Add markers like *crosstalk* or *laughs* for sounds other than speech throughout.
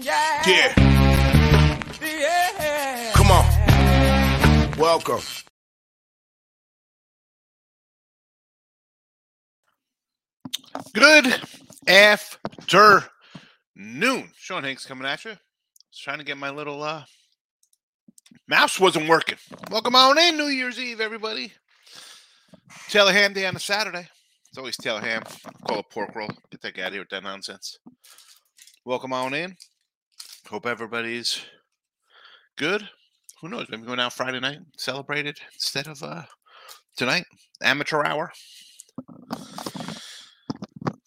Yeah. Yeah. Come on. Welcome. Good afternoon. Sean Hanks coming at you. I trying to get my little uh mouse wasn't working. Welcome on in, New Year's Eve, everybody. Taylor Ham Day on a Saturday. It's always Taylor Ham. Call it pork roll. Get that guy out of here with that nonsense. Welcome on in. Hope everybody's good. Who knows? Maybe going out Friday night, celebrate it instead of uh tonight. Amateur hour.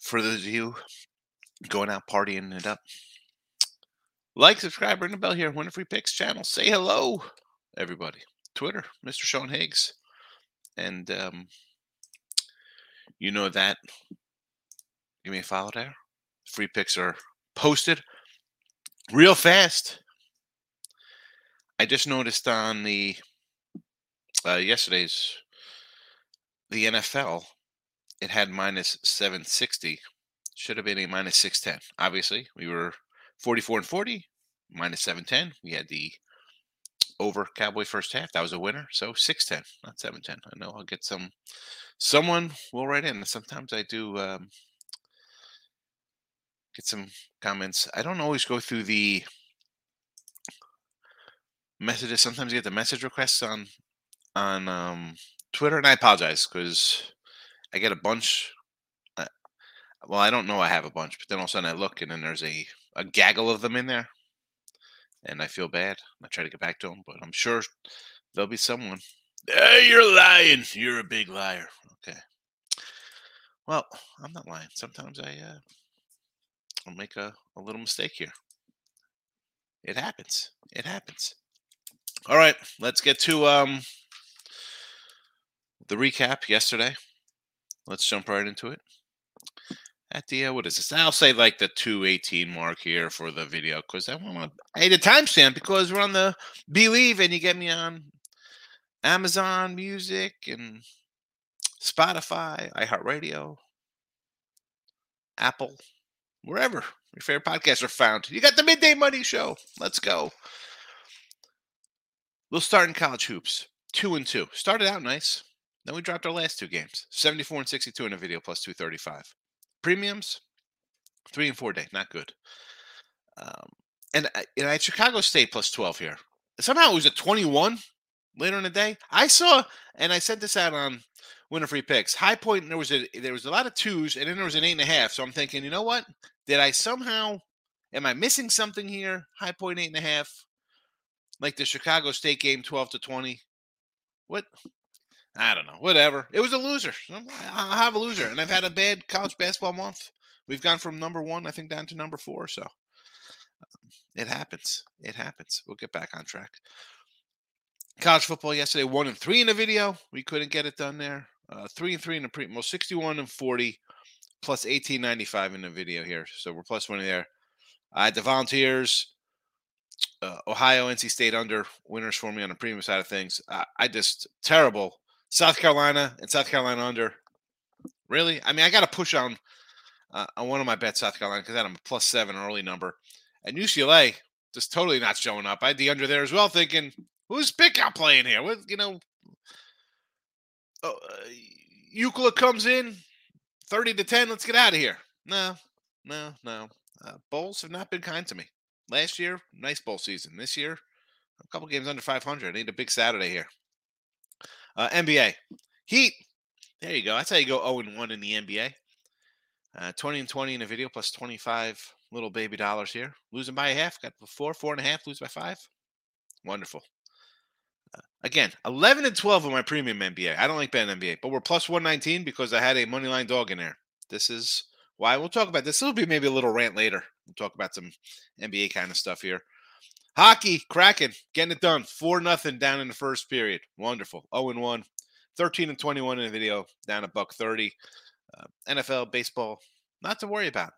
For those of you going out partying it up. Like, subscribe, ring the bell here. Winning Free Picks channel. Say hello, everybody. Twitter, Mr. Sean Higgs. And um, you know that. Give me a follow there. Free picks are posted real fast. I just noticed on the uh, yesterday's the NFL, it had minus 760. Should have been a minus 610. Obviously, we were 44 and 40, minus 710. We had the over Cowboy first half. That was a winner. So 610, not 710. I know I'll get some, someone will write in. Sometimes I do um, get some comments. I don't always go through the messages. Sometimes I get the message requests on, on um, Twitter, and I apologize because I get a bunch. Uh, well, I don't know I have a bunch, but then all of a sudden I look and then there's a, a gaggle of them in there and I feel bad. I try to get back to them, but I'm sure there'll be someone. Hey, you're lying. You're a big liar. Okay. Well, I'm not lying. Sometimes I uh, I'll make a, a little mistake here. It happens. It happens. All right, let's get to um the recap yesterday. Let's jump right into it at the uh, what is this? I'll say like the two eighteen mark here for the video because I want to. I the timestamp because we're on the Believe and you get me on Amazon Music and Spotify, iHeartRadio, Apple, wherever your favorite podcasts are found. You got the Midday Money Show. Let's go. We'll start in college hoops. Two and two. Started out nice. Then we dropped our last two games. 74 and 62 in a video plus 235 premiums, three and four day, not good. Um, and, and I had Chicago State plus 12 here. Somehow it was a 21 later in the day. I saw, and I sent this out on Winning Free Picks. High point, there was a there was a lot of twos, and then there was an eight and a half. So I'm thinking, you know what? Did I somehow am I missing something here? High point eight and a half, like the Chicago State game, 12 to 20. What I don't know. Whatever. It was a loser. I have a loser, and I've had a bad college basketball month. We've gone from number one, I think, down to number four. So um, it happens. It happens. We'll get back on track. College football yesterday, one and three in the video. We couldn't get it done there. Uh, three and three in the pre. Well, sixty-one and forty, plus eighteen ninety-five in the video here. So we're plus one there. I had the Volunteers, uh, Ohio, NC State under winners for me on the premium side of things. I, I just terrible South Carolina and South Carolina under. Really? I mean, I got to push on uh, on one of my bets, South Carolina, because I had a plus seven early number. And UCLA just totally not showing up. I had the under there as well, thinking, who's Pickout playing here? What you know? Oh, uh, Euclid comes in, thirty to ten. Let's get out of here. No, no, no. Uh, bowls have not been kind to me. Last year, nice bowl season. This year, a couple games under 500. I need a big Saturday here. Uh, NBA Heat. There you go. That's how you go 0 and 1 in the NBA. Uh, 20 and 20 in a video plus 25 little baby dollars here. Losing by a half. Got four, four and a half. Lose by five. Wonderful. Uh, again, 11 and 12 in my premium NBA. I don't like betting NBA, but we're plus 119 because I had a money line dog in there. This is why we'll talk about this. It'll be maybe a little rant later. We'll talk about some NBA kind of stuff here. Hockey, Kraken, getting it done. 4 nothing down in the first period. Wonderful. 0 and 1. 13 and 21 in the video, down a buck 30. Uh, NFL, baseball, not to worry about.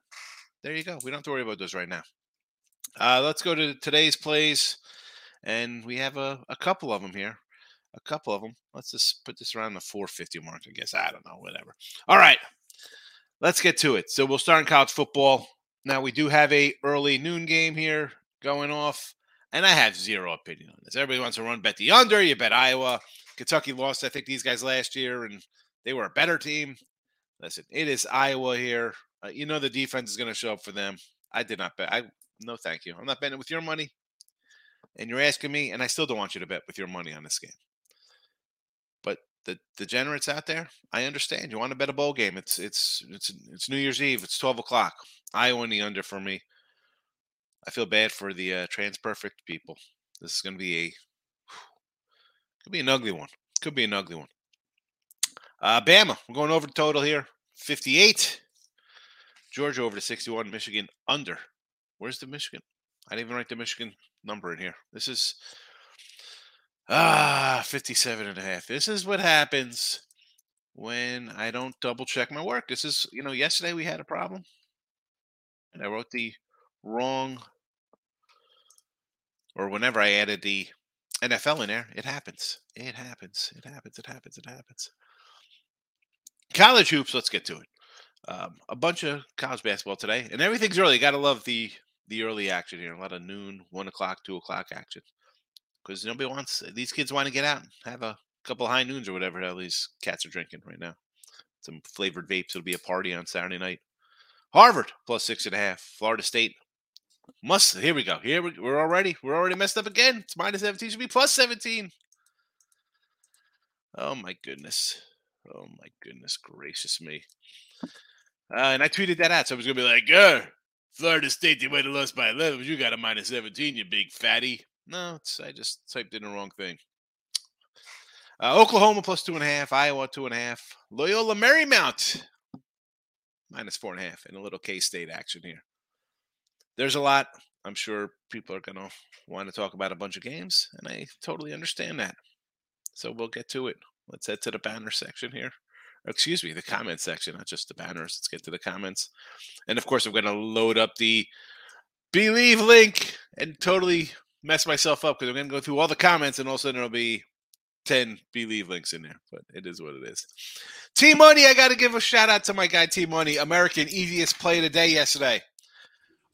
There you go. We don't have to worry about those right now. Uh, let's go to today's plays. And we have a, a couple of them here. A couple of them. Let's just put this around the 450 mark, I guess. I don't know, whatever. All right. let's get to it. So we'll start in college football. Now we do have a early noon game here going off, and I have zero opinion on this. Everybody wants to run bet the under. You bet Iowa. Kentucky lost, I think, these guys last year, and they were a better team. Listen, it is Iowa here. Uh, you know the defense is going to show up for them. I did not bet. I no, thank you. I'm not betting with your money, and you're asking me, and I still don't want you to bet with your money on this game. But the degenerates out there, I understand. You want to bet a bowl game? It's it's it's it's New Year's Eve. It's 12 o'clock. Iowa in the under for me. I feel bad for the uh, TransPerfect people. This is going to be a *sighs* could be an ugly one. Could be an ugly one. Uh, Bama, we're going over the total here. 58. Georgia over to 61. Michigan under. Where's the Michigan? I didn't even write the Michigan number in here. This is ah 57 and a half. This is what happens when I don't double check my work. This is, you know, yesterday we had a problem and I wrote the wrong or whenever I added the NFL in there, it happens. It happens. It happens. It happens. It happens. College hoops. Let's get to it. Um, a bunch of college basketball today, and everything's early. Got to love the the early action here. A lot of noon, one o'clock, two o'clock action, because nobody wants these kids want to get out and have a couple high noons or whatever hell these cats are drinking right now. Some flavored vapes. It'll be a party on Saturday night. Harvard plus six and a half. Florida State must. Here we go. Here we, we're already we're already messed up again. It's minus seventeen. Should be plus seventeen. Oh my goodness. Oh my goodness gracious me. Uh, and I tweeted that out. So I was gonna be like, "Uh, Florida State, they might have lost by eleven, but you got a minus seventeen, you big fatty." No, I just typed in the wrong thing. Uh, Oklahoma plus two and a half, Iowa two and a half, Loyola Marymount minus four and a half, and a little K State action here there's a lot. I'm sure people are going to want to talk about a bunch of games, and I totally understand that. So we'll get to it. Let's head to the banner section here. excuse me, the comment section, not just the banners. Let's get to the comments. And of course, I'm going to load up the Believe link and totally mess myself up because I'm going to go through all the comments, and all of a sudden there'll be 10 believe links in there, but it is what it is. T Money, I got to give a shout out to my guy T Money, American easiest play of the day yesterday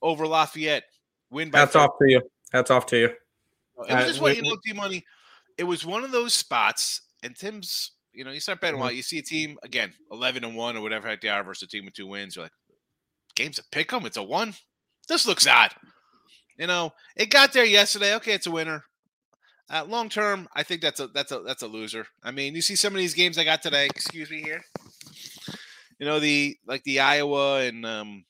over Lafayette. Win by. Hats off to you. Hats off to you. It was just uh, what you T Money. It was one of those spots, and Tim's. You know, you start betting mm-hmm. a lot. You see a team again, eleven and one or whatever heck they are versus a team with two wins. You're like, game's a pick 'em. It's a one. This looks odd. You know, it got there yesterday. Okay, it's a winner. Uh, long term, I think that's a that's a that's a loser. I mean, you see some of these games I got today. Excuse me here. You know the like the Iowa and um,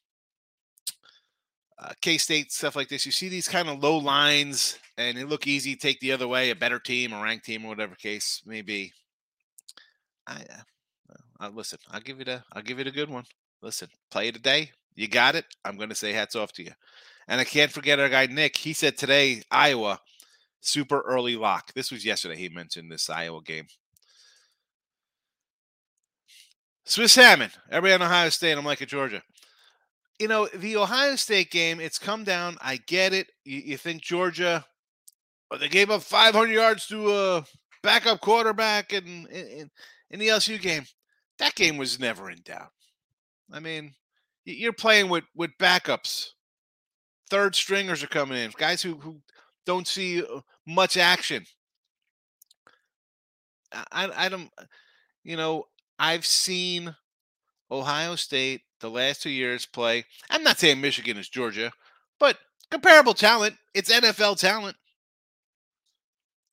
uh, K State stuff like this. You see these kind of low lines, and they look easy. Take the other way, a better team, a ranked team, or whatever case may be. I uh, uh, listen. I'll give it a. I'll give it a good one. Listen, play it today. You got it. I'm going to say hats off to you. And I can't forget our guy Nick. He said today Iowa super early lock. This was yesterday. He mentioned this Iowa game. Swiss salmon. Everybody on Ohio State. I'm like Georgia you know, the Ohio State game, it's come down. I get it. You, you think Georgia, oh, they gave up 500 yards to a backup quarterback and in, in the LSU game. That game was never in doubt. I mean, you're playing with, with backups. Third stringers are coming in, guys who, who don't see uh, much action. I, I don't, you know, I've seen Ohio State the last two years play. I'm not saying Michigan is Georgia, but comparable talent. It's NFL talent.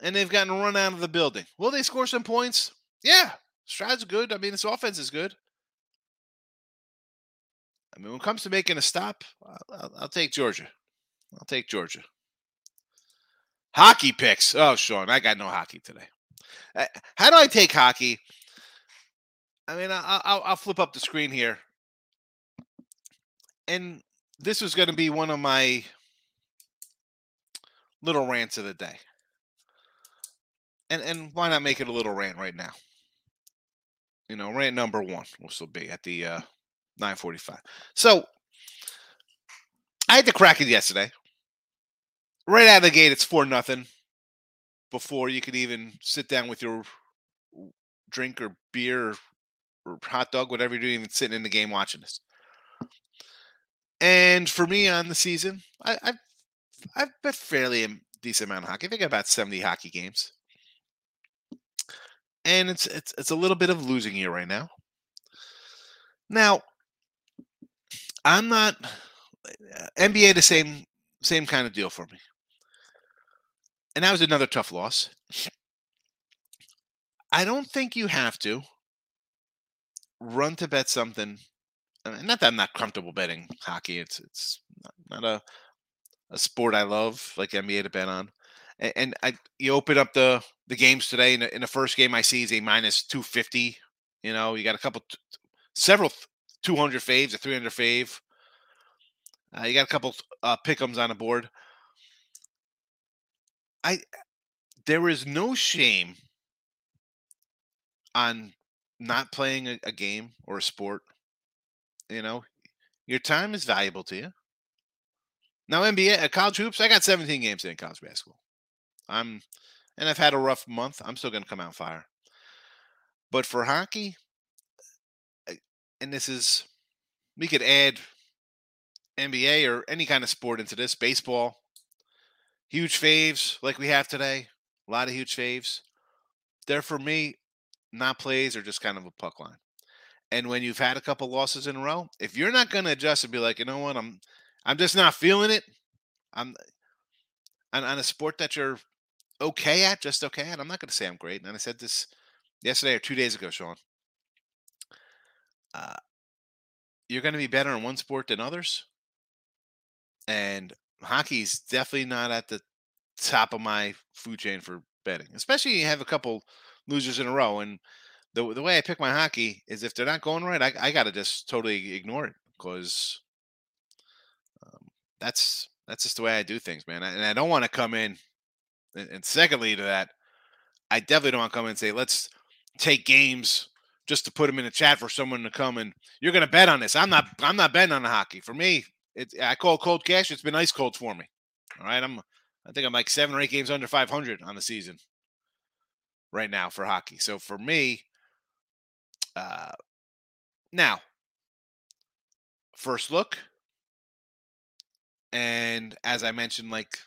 And they've gotten run out of the building. Will they score some points? Yeah. Stroud's good. I mean, his offense is good. I mean, when it comes to making a stop, I'll, I'll, I'll take Georgia. I'll take Georgia. Hockey picks. Oh, Sean, I got no hockey today. Uh, how do I take hockey? I mean, I'll, I'll flip up the screen here and this was going to be one of my little rants of the day. And and why not make it a little rant right now? You know, rant number one which will be at the uh, 945. So I had to Kraken yesterday. Right out of the gate, it's four nothing. Before you could even sit down with your drink or beer, or or hot dog, whatever you're doing, even sitting in the game watching this. And for me on the season, I, I've I've bet fairly a decent amount of hockey. I think about 70 hockey games. And it's it's it's a little bit of losing year right now. Now, I'm not uh, NBA the same same kind of deal for me. And that was another tough loss. I don't think you have to run to bet something. Not that I'm not comfortable betting hockey. It's it's not a a sport I love like NBA to bet on. And, and I you open up the the games today. In the, in the first game, I see is a minus two fifty. You know, you got a couple, several 200 faves, a 300 fave. Uh, you got a couple uh, pickums on the board. I there is no shame on not playing a, a game or a sport. You know, your time is valuable to you. Now, NBA, uh, college hoops, I got 17 games in college basketball. I'm, and I've had a rough month. I'm still going to come out fire. But for hockey, and this is, we could add NBA or any kind of sport into this. Baseball, huge faves like we have today. A lot of huge faves. They're for me, not plays or just kind of a puck line. And when you've had a couple losses in a row, if you're not going to adjust and be like, you know what, I'm, I'm just not feeling it. I'm on, on a sport that you're okay at, just okay at. I'm not going to say I'm great. And I said this yesterday or two days ago, Sean. Uh, you're going to be better in one sport than others. And hockey's definitely not at the top of my food chain for betting, especially you have a couple losers in a row. And the the way I pick my hockey is if they're not going right, I, I got to just totally ignore it because um, that's that's just the way I do things, man. And I don't want to come in. And, secondly, to that, I definitely don't want to come in and say let's take games just to put them in the chat for someone to come and you're to bet on this. I'm not. I'm not betting on the hockey. For me, it, I call cold cash. It's been ice cold for me. All right, I'm. I think I'm like seven or eight games under 500 on the season right now for hockey. So for me, uh, now, first look, and as I mentioned, like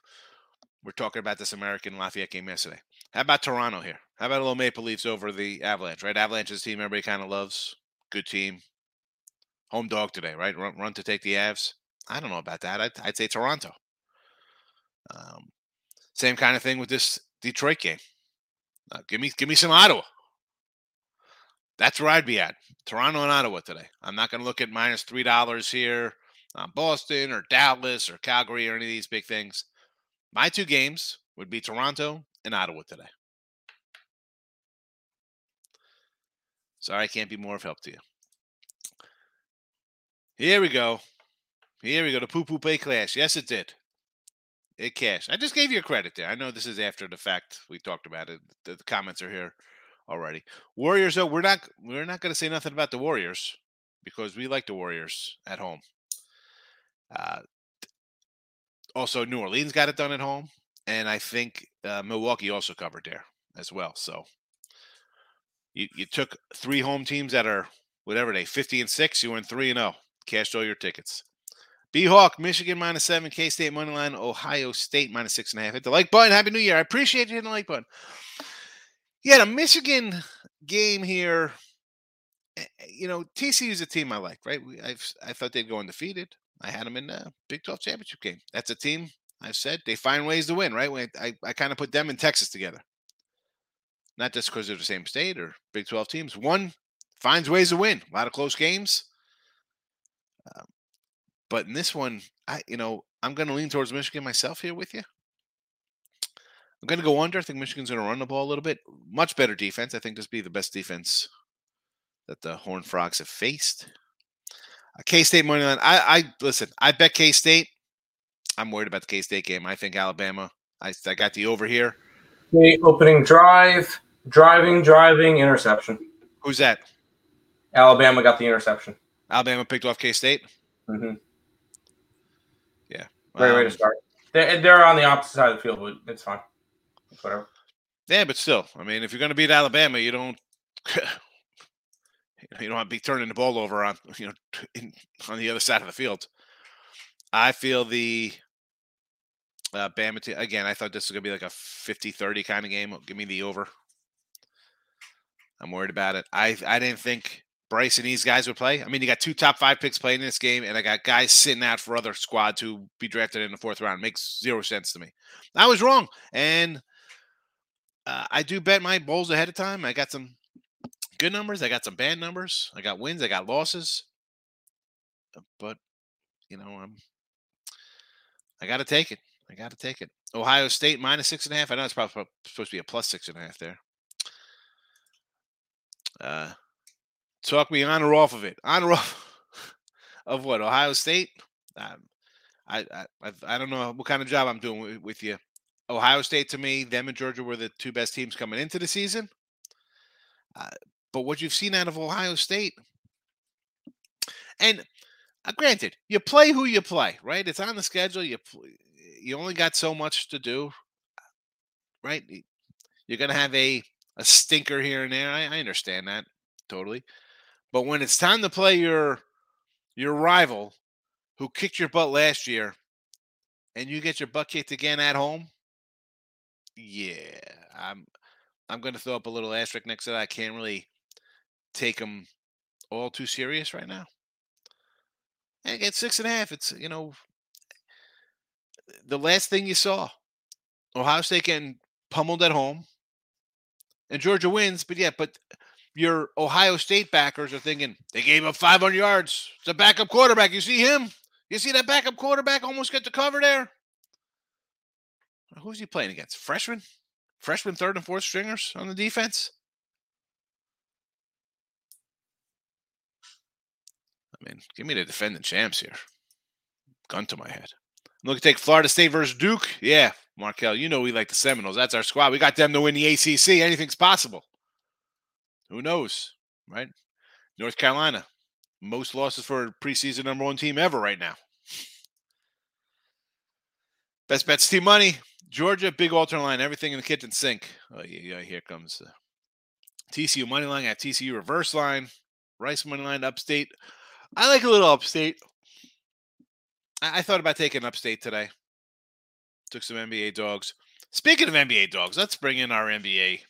we're talking about this American Lafayette game yesterday. How about Toronto here? How about a little Maple Leafs over the Avalanche? Right, Avalanche's team everybody kind of loves. Good team. Home dog today, right? Run, run to take the Avs. I don't know about that. I'd, I'd say Toronto. Um, same kind of thing with this Detroit game. Uh, give me give me some Ottawa. That's where I'd be at. Toronto and Ottawa today. I'm not going to look at minus three dollars here on Boston or Dallas or Calgary or any of these big things. My two games would be Toronto and Ottawa today. Sorry, I can't be more of help to you. Here we go. Here we go. The poo poo pay clash. Yes, it did. It cashed. I just gave you a credit there. I know this is after the fact. We talked about it. The, the comments are here already. Warriors, though, we're not we're not going to say nothing about the Warriors because we like the Warriors at home. Uh, also, New Orleans got it done at home, and I think uh, Milwaukee also covered there as well. So you you took three home teams that are whatever they fifty and six. You went three and zero. Oh. Cashed all your tickets. B Hawk, Michigan minus seven, K State money line, Ohio State minus six and a half. Hit the like button. Happy New Year. I appreciate you hitting the like button. Yeah, the Michigan game here. Eh, eh, you know, TCU is a team I like, right? I've I thought they'd go undefeated. I had them in the Big 12 championship game. That's a team I've said they find ways to win, right? I, I kind of put them in Texas together. Not just because they're the same state or Big 12 teams. One finds ways to win. A lot of close games. Um, but in this one, I you know I'm going to lean towards Michigan myself here with you. I'm going to go under. I think Michigan's going to run the ball a little bit. Much better defense. I think this will be the best defense that the Horned Frogs have faced. K State money line. I, I listen. I bet K State. I'm worried about the K State game. I think Alabama. I, I got the over here. The opening drive, driving, driving, interception. Who's that? Alabama got the interception. Alabama picked off K State. Mm-hmm. Yeah. Great um, way to start. They're, they're on the opposite side of the field, but it's fine. Whatever. Yeah, but still, I mean, if you're going to beat Alabama, you don't *laughs* You, don't to be turning the ball over on you know in, on the other side of the field. I feel the uh, Bama team, again. I thought this was gonna be like a 50-30 kind of game. Give me the over. I'm worried about it. I I didn't think Bryce and these guys would play. I mean, you got two top five picks playing in this game, and I got guys sitting out for other squads who be drafted in the fourth round. Makes zero sense to me. I was wrong, and uh, I do bet my bowls ahead of time. I got some good numbers. I got some bad numbers. I got wins. I got losses. But you know, I'm I got to take it. I got to take it. Ohio State minus six and a half. I know it's probably supposed to be a plus six and a half there. Uh, talk me on or off of it. On or *laughs* off of what? Ohio State. Um, I, I I've, don't know what kind of job I'm doing with, with you. Ohio State to me, them and Georgia were the two best teams coming into the season. Uh, but what you've seen out of Ohio State, and uh, granted, you play who you play, right? It's on the schedule. You you only got so much to do, right? You're gonna have a a stinker here and there. I, I understand that totally, but when it's time to play your your rival, who kicked your butt last year, and you get your butt kicked again at home, yeah, I'm I'm going to throw up a little asterisk next to that. I can't really take them all too serious right now. And get six and a half. It's you know the last thing you saw, Ohio State getting pummeled at home, and Georgia wins. But yeah, but your Ohio State backers are thinking they gave up 500 yards. It's a backup quarterback. You see him? You see that backup quarterback almost get the cover there? Who's he playing against? Freshman? Freshman third and fourth stringers on the defense? I mean, give me the defending champs here. Gun to my head. I'm looking to take Florida State versus Duke. Yeah, Markel, you know we like the Seminoles. That's our squad. We got them to win the ACC. Anything's possible. Who knows, right? North Carolina, most losses for a preseason number one team ever right now. Best bets team money. Georgia, big alternate line, everything in the kitchen sink. Oh, yeah, yeah here comes uh, TCU money line at TCU reverse line. Rice money line upstate. I like a little upstate. I, I thought about taking upstate today. Took some NBA dogs. Speaking of NBA dogs, let's bring in our NBA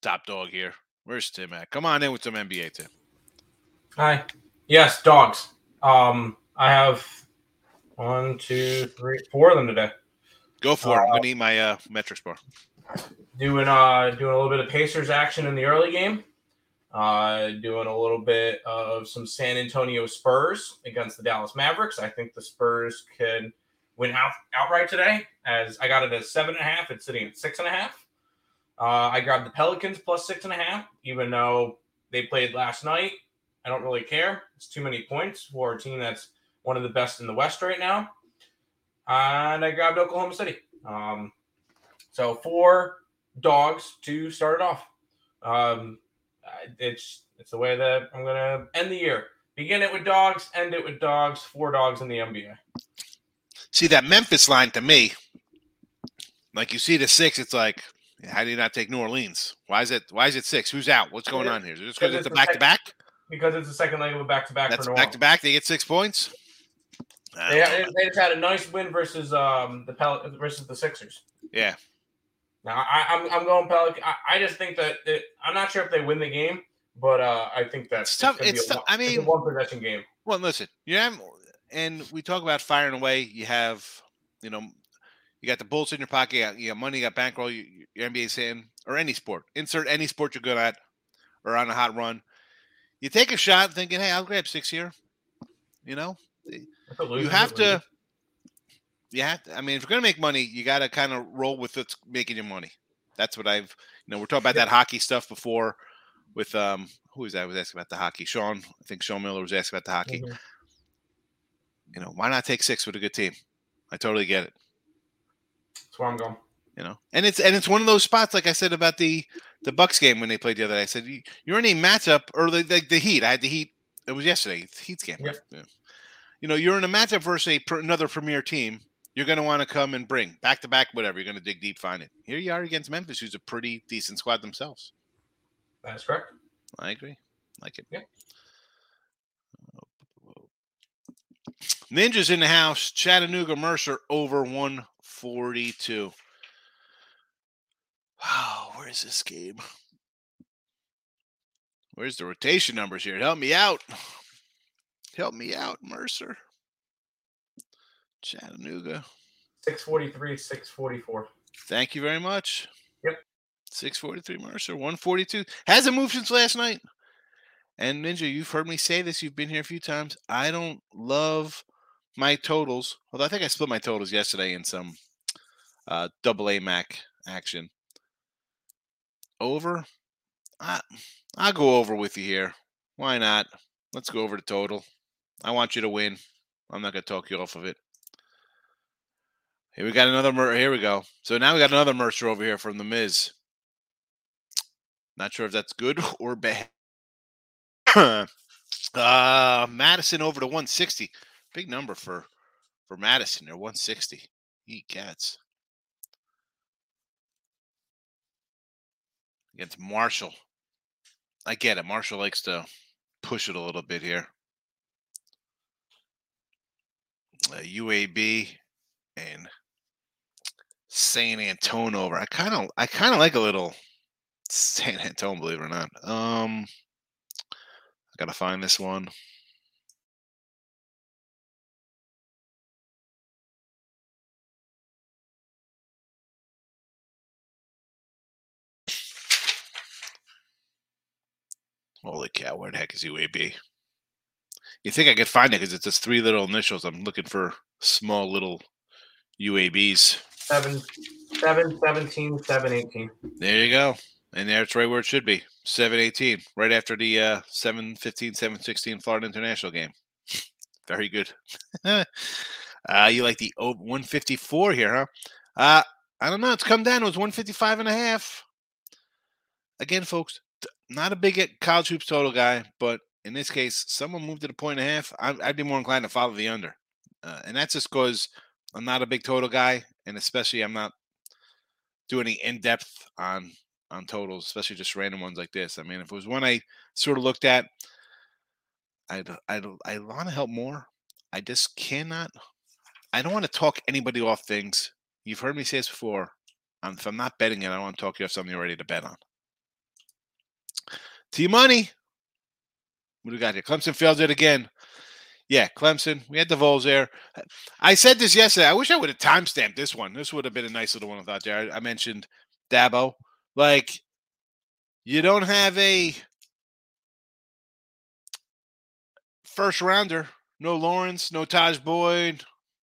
top dog here. Where's Tim at? Come on in with some NBA, Tim. Hi. Yes, dogs. Um, I have one, two, three, four of them today. Go for it. I'm gonna need my uh, metrics bar. Doing uh doing a little bit of Pacers action in the early game. Uh, doing a little bit of some San Antonio Spurs against the Dallas Mavericks. I think the Spurs could win out outright today. As I got it at seven and a half, it's sitting at six and a half. Uh, I grabbed the Pelicans plus six and a half, even though they played last night. I don't really care. It's too many points for a team that's one of the best in the West right now and I grabbed Oklahoma City. Um, so four dogs to start it off. Um, it's it's the way that I'm gonna end the year. Begin it with dogs, end it with dogs. Four dogs in the NBA. See that Memphis line to me, like you see the six, it's like, how do you not take New Orleans? Why is it? Why is it six? Who's out? What's going on here? Is it just because it's a back to back? Because it's the second leg of a back to back. That's back to back. They get six points. They, they just had a nice win versus um the Pel- versus the Sixers. Yeah. Now I, I'm, I'm going Pelican. I, I just think that it, I'm not sure if they win the game, but uh, I think that's it's tough. It's, tough. I mean, one possession game. Well, listen, you have, and we talk about firing away. You have, you know, you got the bullets in your pocket. You got, you got money. You got bankroll. You, your NBA's in, or any sport. Insert any sport you're good at, or on a hot run. You take a shot, thinking, "Hey, I'll grab six here." You know, *laughs* you have to. You have to. I mean, if you're going to make money, you got to kind of roll with what's making you money. That's what I've. You know, we're talking about that hockey stuff before. With um, who was that? Was asking about the hockey. Sean, I think Sean Miller was asking about the hockey. Mm-hmm. You know, why not take six with a good team? I totally get it. That's where I'm going. You know, and it's and it's one of those spots, like I said about the the Bucks game when they played the other day. I said you're in a matchup, or the, the, the Heat. I had the Heat. It was yesterday. Heat's game. Yep. Yeah you know, you're in a matchup versus a, another premier team. You're going to want to come and bring back to back, whatever. You're going to dig deep, find it. Here you are against Memphis, who's a pretty decent squad themselves. That's correct. I agree. Like it. Yeah. Ninjas in the house. Chattanooga Mercer over 142. Wow, where's this game? Where's the rotation numbers here? Help me out. Help me out, Mercer. Chattanooga. 643, 644. Thank you very much. Yep. 643 Mercer, 142. Hasn't moved since last night. And Ninja, you've heard me say this. You've been here a few times. I don't love my totals. Although I think I split my totals yesterday in some uh, double A Mac action. Over. I, I'll go over with you here. Why not? Let's go over the total. I want you to win. I'm not going to talk you off of it. Here we got another. Mer- here we go. So now we got another Mercer over here from the Miz. Not sure if that's good *laughs* or bad. uh, Madison over to 160. Big number for for Madison. They're 160. He cats. Against Marshall. I get it. Marshall likes to push it a little bit here. Uh, UAB and San Antone over. I kind of I kind of like a little San Antone, believe it or not. Um I gotta find this one. Holy cow, where the heck is UAB? You think I could find it because it's just three little initials. I'm looking for small little UABs. 7, 7, 17, 7, 18. There you go. And there it's right where it should be. 718, right after the uh 715, 716 Florida International game. *laughs* Very good. uh *laughs* you like the 154 here, huh? Uh I don't know. It's come down. It was 155 and a half. Again, folks, not a big college hoops total guy, but in this case, someone moved it a point and a half. I'd be more inclined to follow the under. Uh, and that's just because I'm not a big total guy, and especially I'm not doing any in depth on on totals, especially just random ones like this. I mean, if it was one I sort of looked at, I'd I'd I want to help more. I just cannot. I don't want to talk anybody off things. You've heard me say this before. Um, if I'm not betting it, I don't want to talk you off something you're ready to bet on. To T Money. What do we got here? Clemson fails it again. Yeah, Clemson. We had the Vols there. I said this yesterday. I wish I would have timestamped this one. This would have been a nice little one I thought there. I, I mentioned Dabo. Like, you don't have a first rounder. No Lawrence, no Tajh Boyd.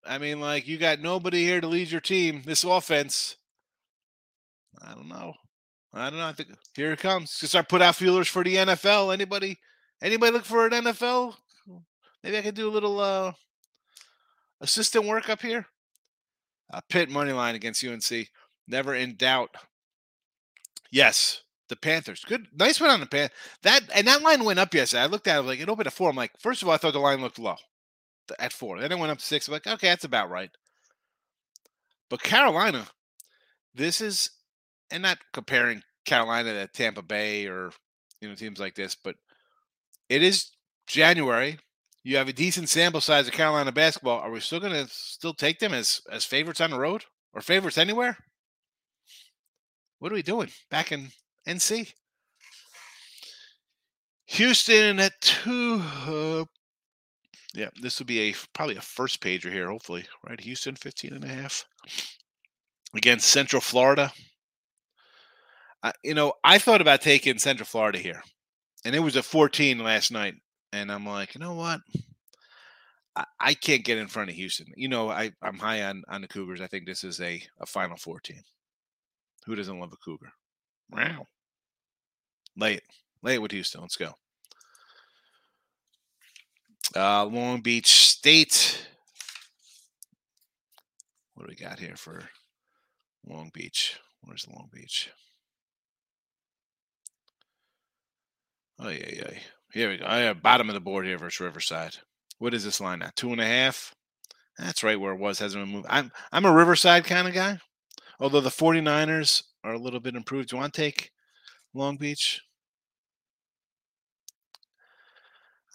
I mean, like, you got nobody here to lead your team. This offense. I don't know. I don't know. I think here it comes. Just start put out feelers for the NFL. Anybody anybody look for an NFL? Maybe I could do a little uh assistant work up here. Uh, Pitt money line against UNC. Never in doubt. Yes, the Panthers. Good, nice one on the pan. That and that line went up yesterday. I looked at it like it opened at four. I'm like, first of all, I thought the line looked low at four. Then it went up to six. I'm like, okay, that's about right. But Carolina, this is, and not comparing Carolina to Tampa Bay or you know teams like this, but it is January. You have a decent sample size of Carolina basketball. Are we still going to still take them as as favorites on the road or favorites anywhere? What are we doing back in NC? Houston at two. Uh, yeah, this will be a probably a first pager here, hopefully, right? Houston 15 and a half against Central Florida. Uh, you know, I thought about taking Central Florida here, and it was a 14 last night and I'm like, you know what? I, I can't get in front of Houston. You know, I, I'm high on on the Cougars. I think this is a, a Final Four team. Who doesn't love a Cougar? Wow. Lay it. Lay it with Houston. Let's go. Uh, Long Beach State. What do we got here for Long Beach? Where's Long Beach? Oh yeah, yeah. Here we go. I have bottom of the board here versus Riverside. What is this line now? Two and a half. That's right where it was. Hasn't been moved. I'm I'm a Riverside kind of guy. Although the 49ers are a little bit improved. Do you want to take Long Beach?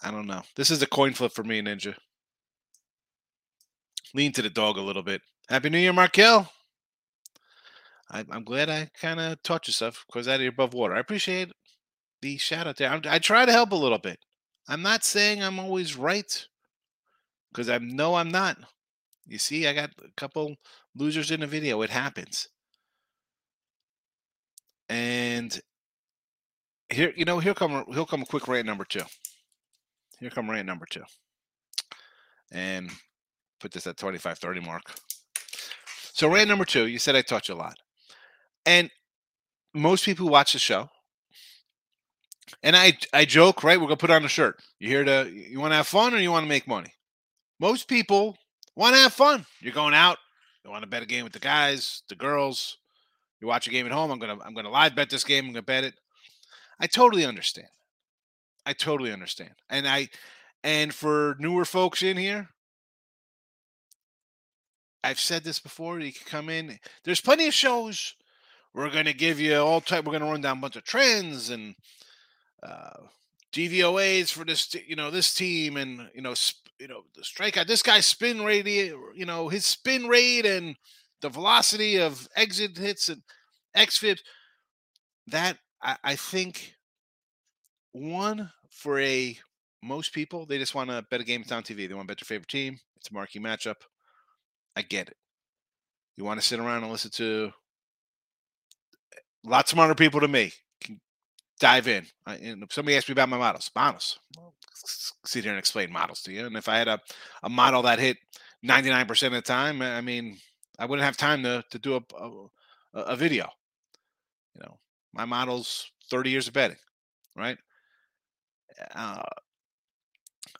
I don't know. This is a coin flip for me, Ninja. Lean to the dog a little bit. Happy New Year, Markel. I, I'm glad I kind of taught you stuff because that you're above water. I appreciate the shout out there. I try to help a little bit. I'm not saying I'm always right because I know I'm not. You see, I got a couple losers in the video. It happens. And here, you know, here come he'll come a quick rant number two. Here come rant number two. And put this at 25 30 mark. So rant number two, you said I touch a lot. And most people who watch the show, and I I joke, right? We're gonna put on a shirt. You here to you want to have fun or you want to make money? Most people want to have fun. You're going out, you want to bet a game with the guys, the girls. You watch a game at home. I'm gonna I'm gonna live bet this game. I'm gonna bet it. I totally understand. I totally understand. And I and for newer folks in here, I've said this before. You can come in. There's plenty of shows. We're gonna give you all type. We're gonna run down a bunch of trends and uh, DVOAs for this. You know this team and you know sp- you know the strikeout. This guy's spin rate. You know his spin rate and the velocity of exit hits and xFIPs. That I, I think one for a most people they just want to bet a game it's on TV. They want to bet their favorite team. It's a marquee matchup. I get it. You want to sit around and listen to lots smarter people than me. Dive in. I, and if somebody asked me about my models, models. Sit here and explain models to you. And if I had a, a model that hit 99% of the time, I mean, I wouldn't have time to, to do a, a, a video. You know, my model's 30 years of betting, right? Uh,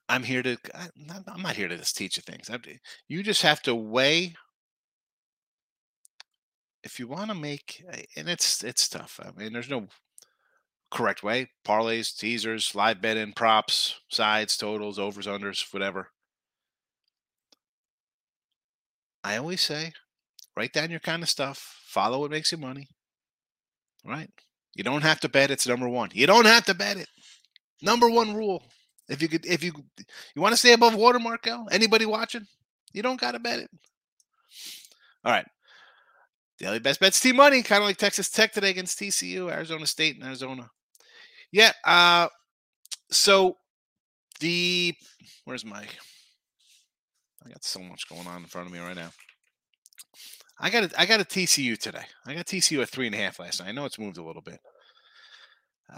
I'm here to. I'm not here to just teach you things. You just have to weigh. If you want to make, eh, and it's it's tough. I mean, there's no correct way. Parlays, teasers, live betting, props, sides, totals, overs, unders, whatever. I always say, write down your kind of stuff. Follow what makes you money. Right? You don't have to bet. It's number one. You don't have to bet it. Number one rule. If you could, if you you want to stay above water, Marco, anybody watching, you don't got to bet it. All right. Daily best bets team money, kind of like Texas Tech today against TCU, Arizona State, and Arizona. Yeah. Uh, so the where's my? I got so much going on in front of me right now. I got a, I got a TCU today. I got TCU at three and a half last night. I know it's moved a little bit.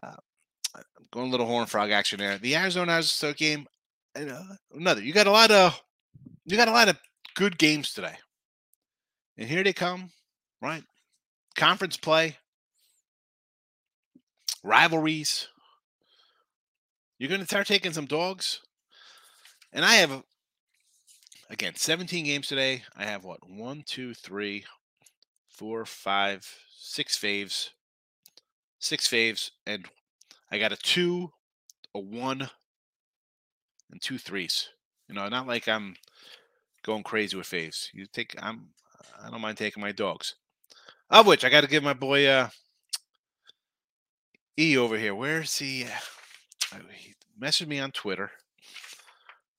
Uh, I'm going a little horn frog action there. The Arizona Arizona game, uh, another. You got a lot of you got a lot of good games today, and here they come, right? Conference play, rivalries. You're going to start taking some dogs, and I have again 17 games today. I have what one, two, three, four, five, six faves, six faves, and I got a two, a one, and two threes. You know, not like I'm going crazy with faves. You take I'm I don't mind taking my dogs. Of which I got to give my boy uh E over here. Where's he? Uh, he messaged me on Twitter.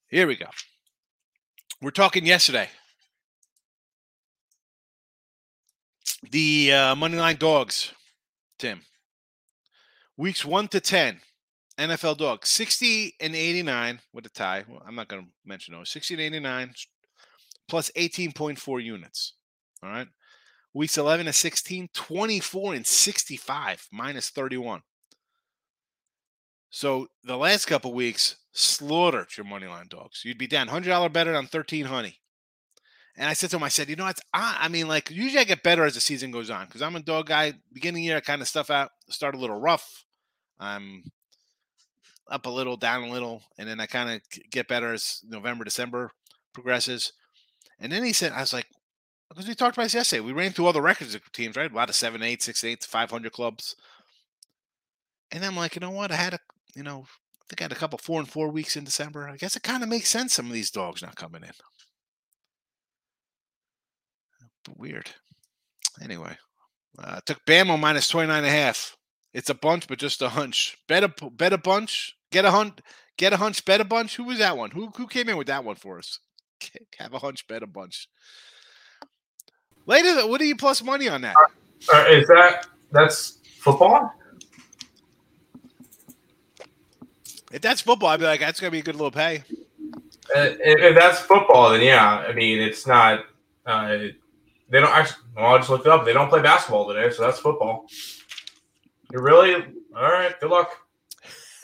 Here we go. We're talking yesterday. The uh, Moneyline Dogs, Tim. Weeks 1 to 10, NFL Dogs, 60 and 89 with a tie. Well, I'm not going to mention those. 60 and 89 plus 18.4 units. All right. Weeks 11 to 16, 24 and 65 minus 31. So the last couple weeks slaughtered your money line dogs. You'd be down $100 better on 13 honey. And I said to him, I said, you know, it's, I, I mean, like, usually I get better as the season goes on because I'm a dog guy. Beginning year, I kind of stuff out, start a little rough. I'm up a little, down a little, and then I kind of get better as November, December progresses. And then he said, I was like, because we talked about this yesterday. We ran through all the records of teams, right? A lot of seven, eight, six, eight, 500 clubs. And I'm like, you know what? I had a, you know, I think I had a couple four and four weeks in December. I guess it kind of makes sense some of these dogs not coming in. But Weird. Anyway, uh, took Bama minus 29 and a half. It's a bunch, but just a hunch. Bet a bet a bunch. Get a hunt. Get a hunch, bet a bunch. Who was that one? Who who came in with that one for us? *laughs* Have a hunch, bet a bunch. Later, what do you plus money on that? Uh, is that that's football? If that's football, I'd be like, that's gonna be a good little pay. Uh, if, if that's football, then yeah. I mean, it's not. Uh, they don't actually. Well, I just looked it up. They don't play basketball today, so that's football. You're really? All right. Good luck. *laughs*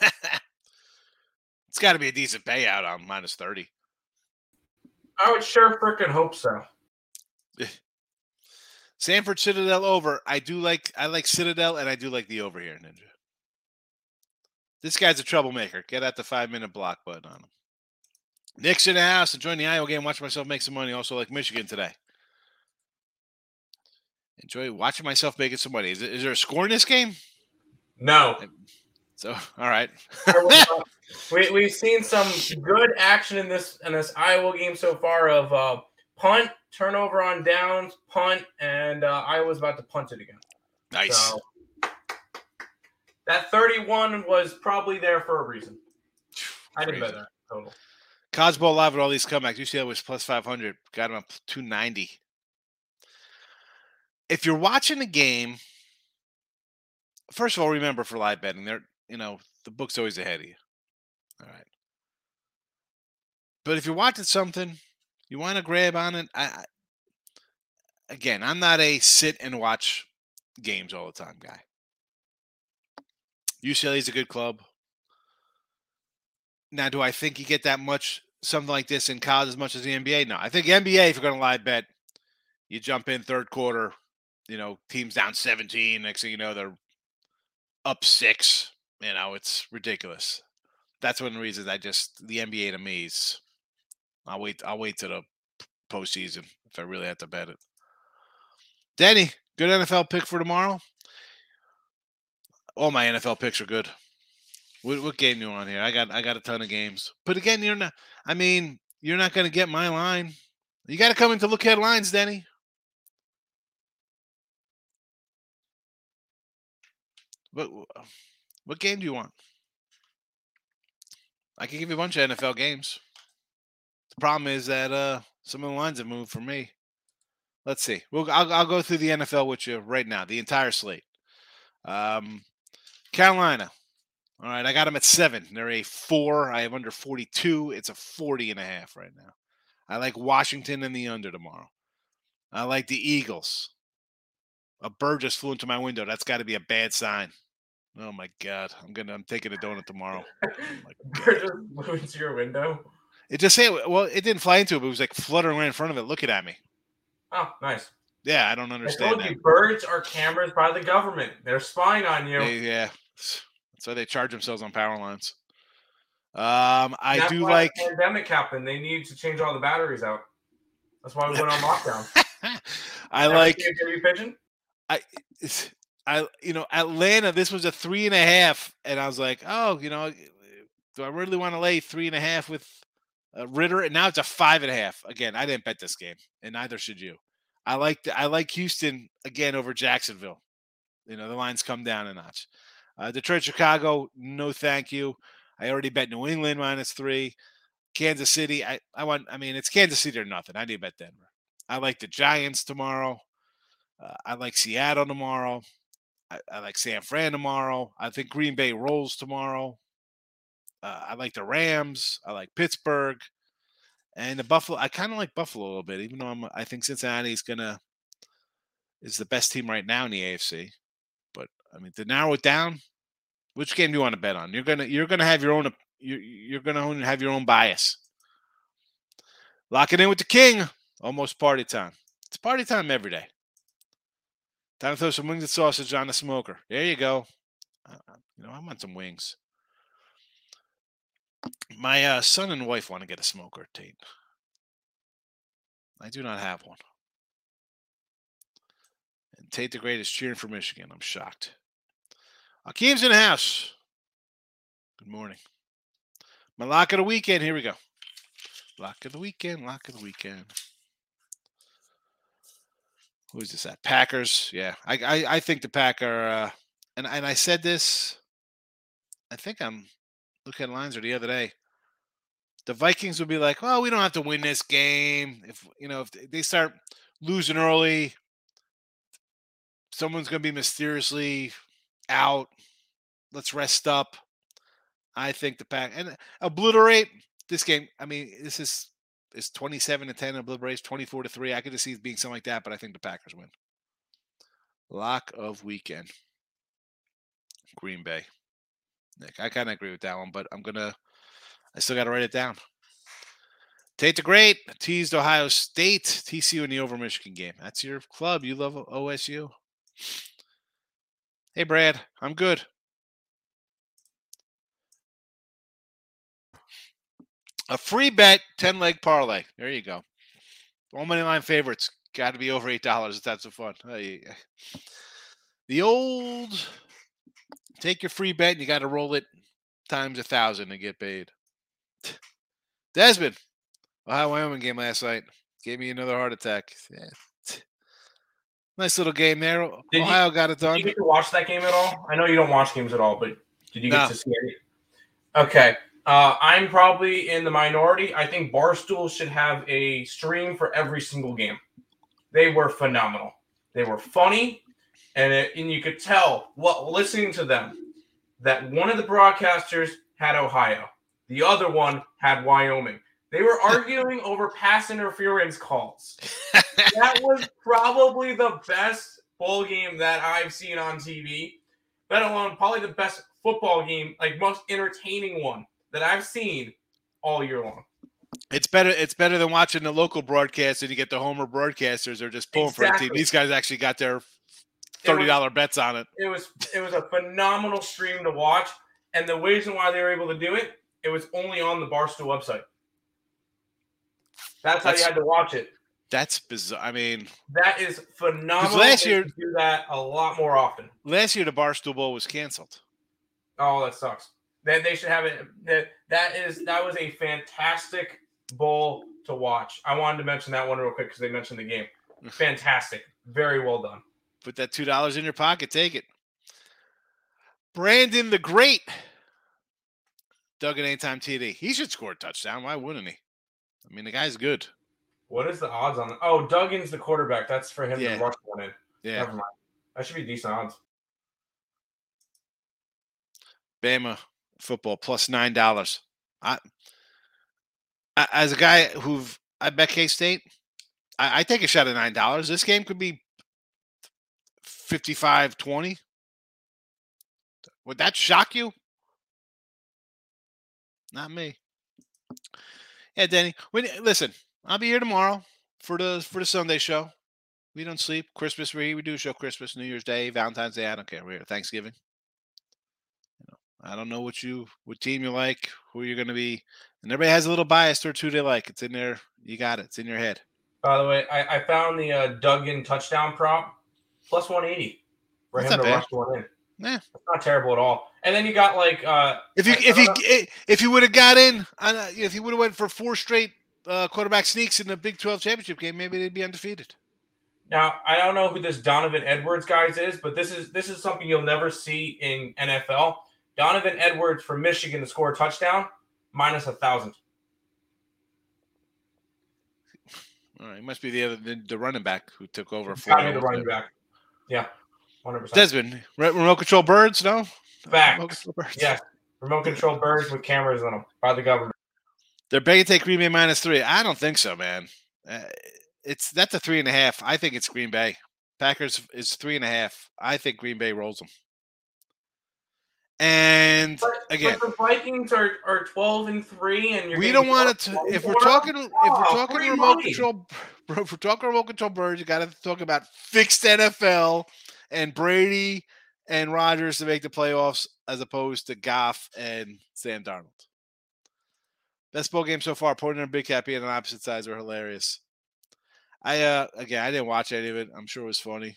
it's got to be a decent payout on minus thirty. I would sure freaking hope so. *laughs* Samford Citadel over. I do like I like Citadel and I do like the over here, Ninja. This guy's a troublemaker. Get at the five minute block button on him. Nick's in the house. Enjoying the Iowa game. Watch myself make some money. Also like Michigan today. Enjoy watching myself making some money. Is, is there a score in this game? No. So all right. *laughs* we we've seen some good action in this in this Iowa game so far of uh, punt, turnover on downs, punt, and uh, Iowa's about to punt it again. Nice. So, that 31 was probably there for a reason. *sighs* I didn't bet that total. Cosmo live with all these comebacks. UCLA was plus 500. Got him up 290. If you're watching a game, first of all, remember for live betting, there, you know, the book's always ahead of you. All right. But if you're watching something, you want to grab on it. I, again, I'm not a sit and watch games all the time guy. UCLA is a good club. Now, do I think you get that much something like this in college as much as the NBA? No. I think NBA, if you're going to live bet, you jump in third quarter, you know, teams down 17. Next thing you know, they're up six. You know, it's ridiculous. That's one of the reasons I just the NBA to me is I'll wait. I'll wait to the postseason if I really have to bet it. Danny, good NFL pick for tomorrow. All my NFL picks are good. What, what game you on here? I got I got a ton of games. But again, you're not. I mean, you're not going to get my line. You got to come in to look at lines, Denny. What what game do you want? I can give you a bunch of NFL games. Problem is that uh, some of the lines have moved for me. Let's see. We'll, I'll, I'll go through the NFL with you right now, the entire slate. Um, Carolina. All right, I got them at seven. They're a four. I have under 42. It's a 40 and a half right now. I like Washington and the under tomorrow. I like the Eagles. A bird just flew into my window. That's got to be a bad sign. Oh my god! I'm gonna. I'm taking a donut tomorrow. Oh *laughs* bird just flew into your window. It just say well, it didn't fly into it, but it was like fluttering right in front of it, looking at me. Oh, nice. Yeah, I don't understand. I you, birds are cameras by the government. They're spying on you. They, yeah, that's why they charge themselves on power lines. Um, I do like pandemic happened. They need to change all the batteries out. That's why we went on lockdown. *laughs* I Never like pigeon. I, I, you know, Atlanta. This was a three and a half, and I was like, oh, you know, do I really want to lay three and a half with uh, Ridder, and now it's a five and a half. Again, I didn't bet this game, and neither should you. I like I like Houston again over Jacksonville. You know the lines come down a notch. Uh, Detroit, Chicago, no thank you. I already bet New England minus three. Kansas City, I, I want. I mean, it's Kansas City or nothing. I need to bet Denver. I like the Giants tomorrow. Uh, I like Seattle tomorrow. I, I, like San Fran tomorrow. I think Green Bay rolls tomorrow. Uh, I like the Rams. I like Pittsburgh, and the Buffalo. I kind of like Buffalo a little bit, even though I'm. I think Cincinnati's gonna is the best team right now in the AFC. But I mean, to narrow it down, which game do you want to bet on? You're gonna you're gonna have your own. You're, you're gonna have your own bias. Lock it in with the king. Almost party time. It's party time every day. Time to throw some wings and sausage on the smoker. There you go. Uh, you know, I want some wings. My uh, son and wife want to get a smoker, Tate. I do not have one. And Tate the Great is cheering for Michigan. I'm shocked. Akeem's in the house. Good morning. My lock of the weekend. Here we go. Lock of the weekend. Lock of the weekend. Who is this at? Packers. Yeah, I I, I think the Packer. Uh, and and I said this. I think I'm look at lines or the other day. The Vikings would be like, "Well, we don't have to win this game. If you know, if they start losing early, someone's going to be mysteriously out. Let's rest up." I think the pack and obliterate this game. I mean, this is is twenty seven to ten obliterates twenty four to three. I could just see it being something like that, but I think the Packers win. Lock of weekend. Green Bay. Nick, I kind of agree with that one, but I'm gonna. I still got to write it down. Tate the Great teased Ohio State, TCU in the over Michigan game. That's your club. You love OSU. Hey, Brad, I'm good. A free bet, 10 leg parlay. There you go. All money line favorites. Got to be over $8 if that's so fun. *sighs* The old take your free bet and you got to roll it times a thousand to get paid. *laughs* Desmond, Ohio Wyoming game last night gave me another heart attack. Yeah. *laughs* Nice little game there. Did Ohio you, got it done. Did you get to watch that game at all? I know you don't watch games at all, but did you get No. to see it? Okay. Uh, I'm probably in the minority. I think Barstool should have a stream for every single game. They were phenomenal. They were funny, and it, and you could tell what listening to them that one of the broadcasters had Ohio, the other one had Wyoming. They were *laughs* arguing over pass interference calls. *laughs* that was probably the best bowl game that I've seen on TV, let alone probably the best football game, like most entertaining one that I've seen all year long. It's better. It's better than watching the local broadcast and you get the homer broadcasters. They're just pulling for a team. These guys actually got their thirty was- bets on it. It was it was a phenomenal stream to watch, and the reason why they were able to do it, it was only on the Barstool website. That's how That's- you had to watch it. That's bizarre. I mean, That is phenomenal. last year- do that a lot more often. last year the Barstool Bowl was canceled. Oh, that sucks. That they should have it. That that is that was a fantastic bowl to watch. I wanted to mention that one real quick because they mentioned the game. Mm. Fantastic, very well done. Put that two dollars in your pocket. Take it. Brandon the Great. Duggan anytime TD. He should score a touchdown. Why wouldn't he? I mean, the guy's good. What is the odds on? Oh, Duggan's the quarterback. That's for him Yeah. to rush one in. Yeah. Never mind. That should be decent odds. Bama football plus nine dollars. I, I- as a guy who've I bet K State, I, I take a shot at nine dollars. This game could be 55-20. Would that shock you? Not me. Yeah, Danny. When listen, I'll be here tomorrow for the for the Sunday show. We don't sleep. Christmas we we do show Christmas, New Year's Day, Valentine's Day. I don't care. We're here. Thanksgiving. You know, I don't know what you what team you like, who you're going to be, and everybody has a little bias towards who they like. It's in there. You got it. It's in your head. By the way, I, I found the uh, Duggan touchdown prop plus 180 for That's him to bad. rush one in. Yeah. It's not terrible at all. And then you got like uh, If you I- I if you know. if you would have got in, on a- if you would have went for four straight uh, quarterback sneaks in the Big Twelve championship game, maybe they'd be undefeated. Now I don't know who this Donovan Edwards guys is, but this is this is something you'll never see in NFL. Donovan Edwards from Michigan to score a touchdown minus a thousand. All right, it must be the other the, the running back who took over for the running back. Yeah, hundred percent. Desmond remote control birds. No, Facts. Remote control birds. Yes, remote control birds with cameras in them by the government. They're begging to take Green Bay minus three. I don't think so, man. Uh, it's that's a three and a half. I think it's Green Bay. Packers is three and a half. I think Green Bay rolls them. And But, again, but the Vikings are, are twelve and three, and you're we don't want to. If we're 24? talking, if we're Oh, talking remote money. control, *laughs* bro, if we're talking remote control birds, you got to talk about fixed NFL and Brady and Rodgers to make the playoffs, as opposed to Goff and Sam Darnold. Best bowl game so far. Portnoy and Big Cat being on opposite sides were hilarious. I uh again, I didn't watch any of it. I'm sure it was funny.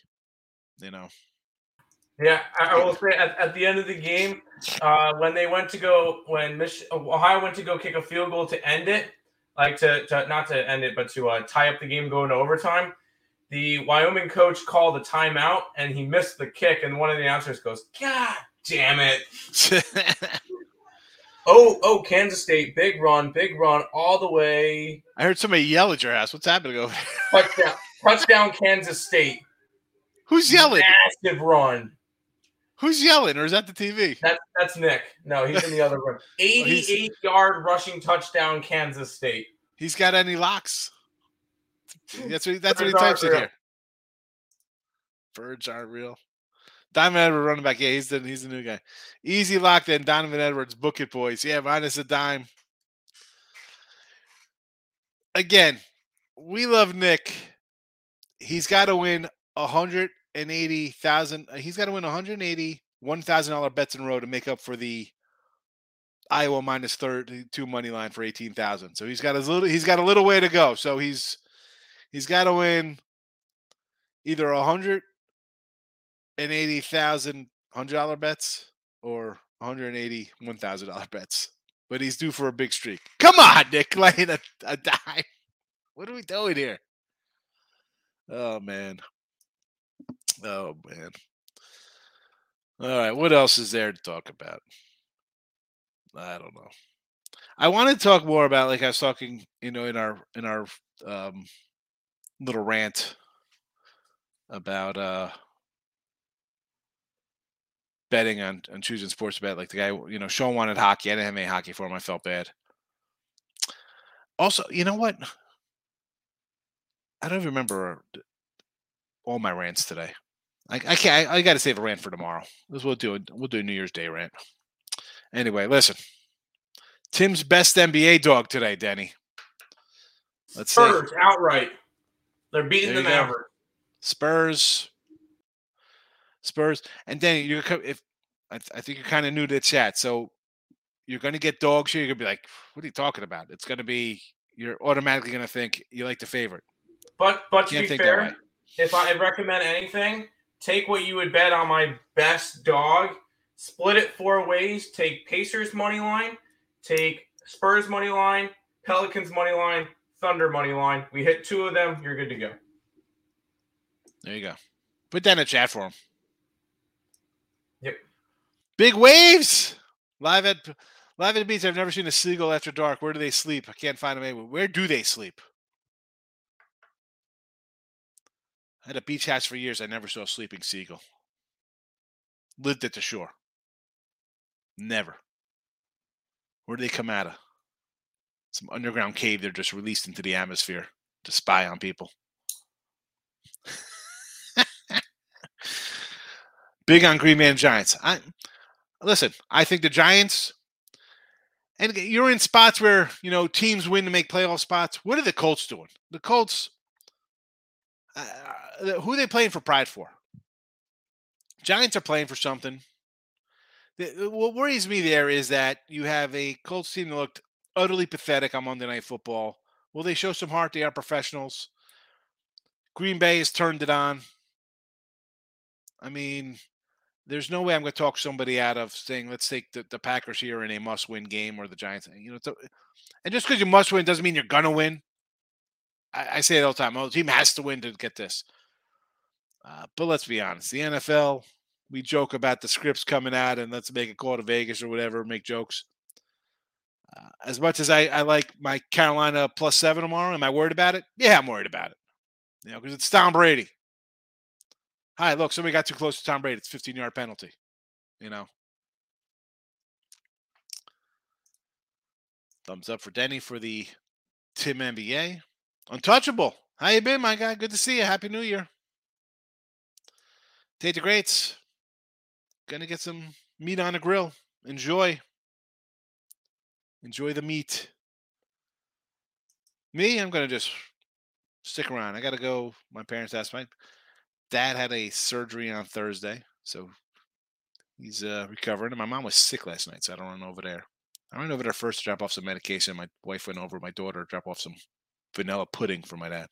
You know, Yeah, I, I will say at, at the end of the game, uh, when they went to go, when Mich- Ohio went to go kick a field goal to end it, like to, to not to end it, but to uh, tie up the game going to overtime, the Wyoming coach called a timeout and he missed the kick, and one of the announcers goes, "God damn it!" *laughs* Oh, oh, Kansas State, big run, big run, all the way. I heard somebody yell at your house. What's happening over there? Touchdown, touchdown, Kansas State. Who's yelling? Massive run. Who's yelling, or is that the TV? That's that's Nick. No, he's in the other room. *laughs* 88 yard rushing touchdown, Kansas State. He's got any locks? That's what that's what he types in real. here. Birds aren't real. Donovan Edwards running back. Yeah, he's the he's the new guy. Easy lock then. Donovan Edwards, book it, boys. Yeah, minus a dime. Again, we love Nick. He's got to win a Uh, hundred and eighty thousand. He's got to win one hundred eighty one thousand dollar bets in a row to make up for the Iowa minus thirty two money line for eighteen thousand. So he's got a little. He's got a little way to go. So he's he's got to win either a hundred and eighty thousand hundred dollar bets or one hundred and eighty one thousand dollar bets. But he's due for a big streak. Come on, Nick, *laughs* laying a, a dime. What are we doing here? Oh man. Oh man. All right, what else is there to talk about? I don't know. I want to talk more about like I was talking, you know, in our in our um little rant about uh betting on on choosing sports bet. Like the guy, you know, Sean wanted hockey. I didn't have any hockey for him. I felt bad. Also, you know what? I don't even remember all my rants today. I, I can't. I, I got to save a rant for tomorrow. This we'll do. it. We'll do a New Year's Day rant. Anyway, listen. Tim's best NBA dog today, Denny. Let's see. Spurs outright. They're beating There the you. Mavericks. Spurs. Spurs. And Danny, you're co- if I, th- I think you're kind of new to the chat, so you're going to get dogs here. You're going to be like, "What are you talking about?" It's going to be you're automatically going to think you like the favorite. But but to be think that way. fair, if I recommend anything, take what you would bet on my best dog, split it four ways. Take Pacers money line, take Spurs money line, Pelicans money line, Thunder money line. We hit two of them, you're good to go. There you go. Put that in the chat for him. Yep. Big waves live at live at the beach. I've never seen a seagull after dark. Where do they sleep? I can't find them anywhere. Where do they sleep? I had a beach house for years. I never saw a sleeping seagull. Lived at the shore. Never. Where do they come out of? Some underground cave they're just released into the atmosphere to spy on people. *laughs* Big on Green Man Giants. I listen. I think the Giants, and you're in spots where you know teams win to make playoff spots. What are the Colts doing? The Colts, uh, who are they playing for pride for? Giants are playing for something. The- What worries me there is that you have a Colts team that looked utterly pathetic on Monday Night Football. Will they show some heart? They are professionals. Green Bay has turned it on. I mean, there's no way I'm going to talk somebody out of saying, let's take the, the Packers here in a must win game or the Giants. You know, a- and just because you must win doesn't mean you're going to win. I, I say it all the time. Oh, the team has to win to get this. Uh, but let's be honest. The NFL, we joke about the scripts coming out and let's make a call to Vegas or whatever, make jokes. Uh, as much as I, I like my Carolina plus seven tomorrow, am I worried about it? Yeah, I'm worried about it. You know, because it's Tom Brady. Hi, look, somebody got too close to Tom Brady. It's 15 yard penalty. You know. Thumbs up for Denny for the Tim NBA. Untouchable. How you been, my guy? Good to see you. Happy New Year. Tate the Greats. Gonna get some meat on the grill. Enjoy. Enjoy the meat. Me, I'm gonna just stick around. I gotta go. My parents asked my dad had a surgery on Thursday, so he's uh, recovering. And my mom was sick last night, so I don't run over there. I went over there first to drop off some medication. My wife went over. My daughter to drop off some vanilla pudding for my dad.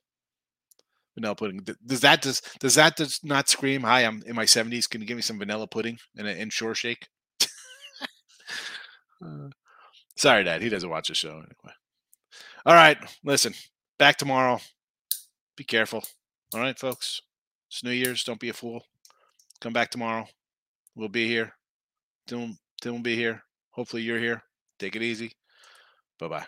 Vanilla pudding. Does that does does that does not scream? Hi, I'm in my 70s. Can you give me some vanilla pudding and an Ensure shake? *laughs* Uh, sorry, Dad. He doesn't watch the show anyway. All right, listen. Back tomorrow. Be careful. All right, folks. It's New Year's. Don't be a fool. Come back tomorrow. We'll be here. Tim, Tim will be here. Hopefully, you're here. Take it easy. Bye bye.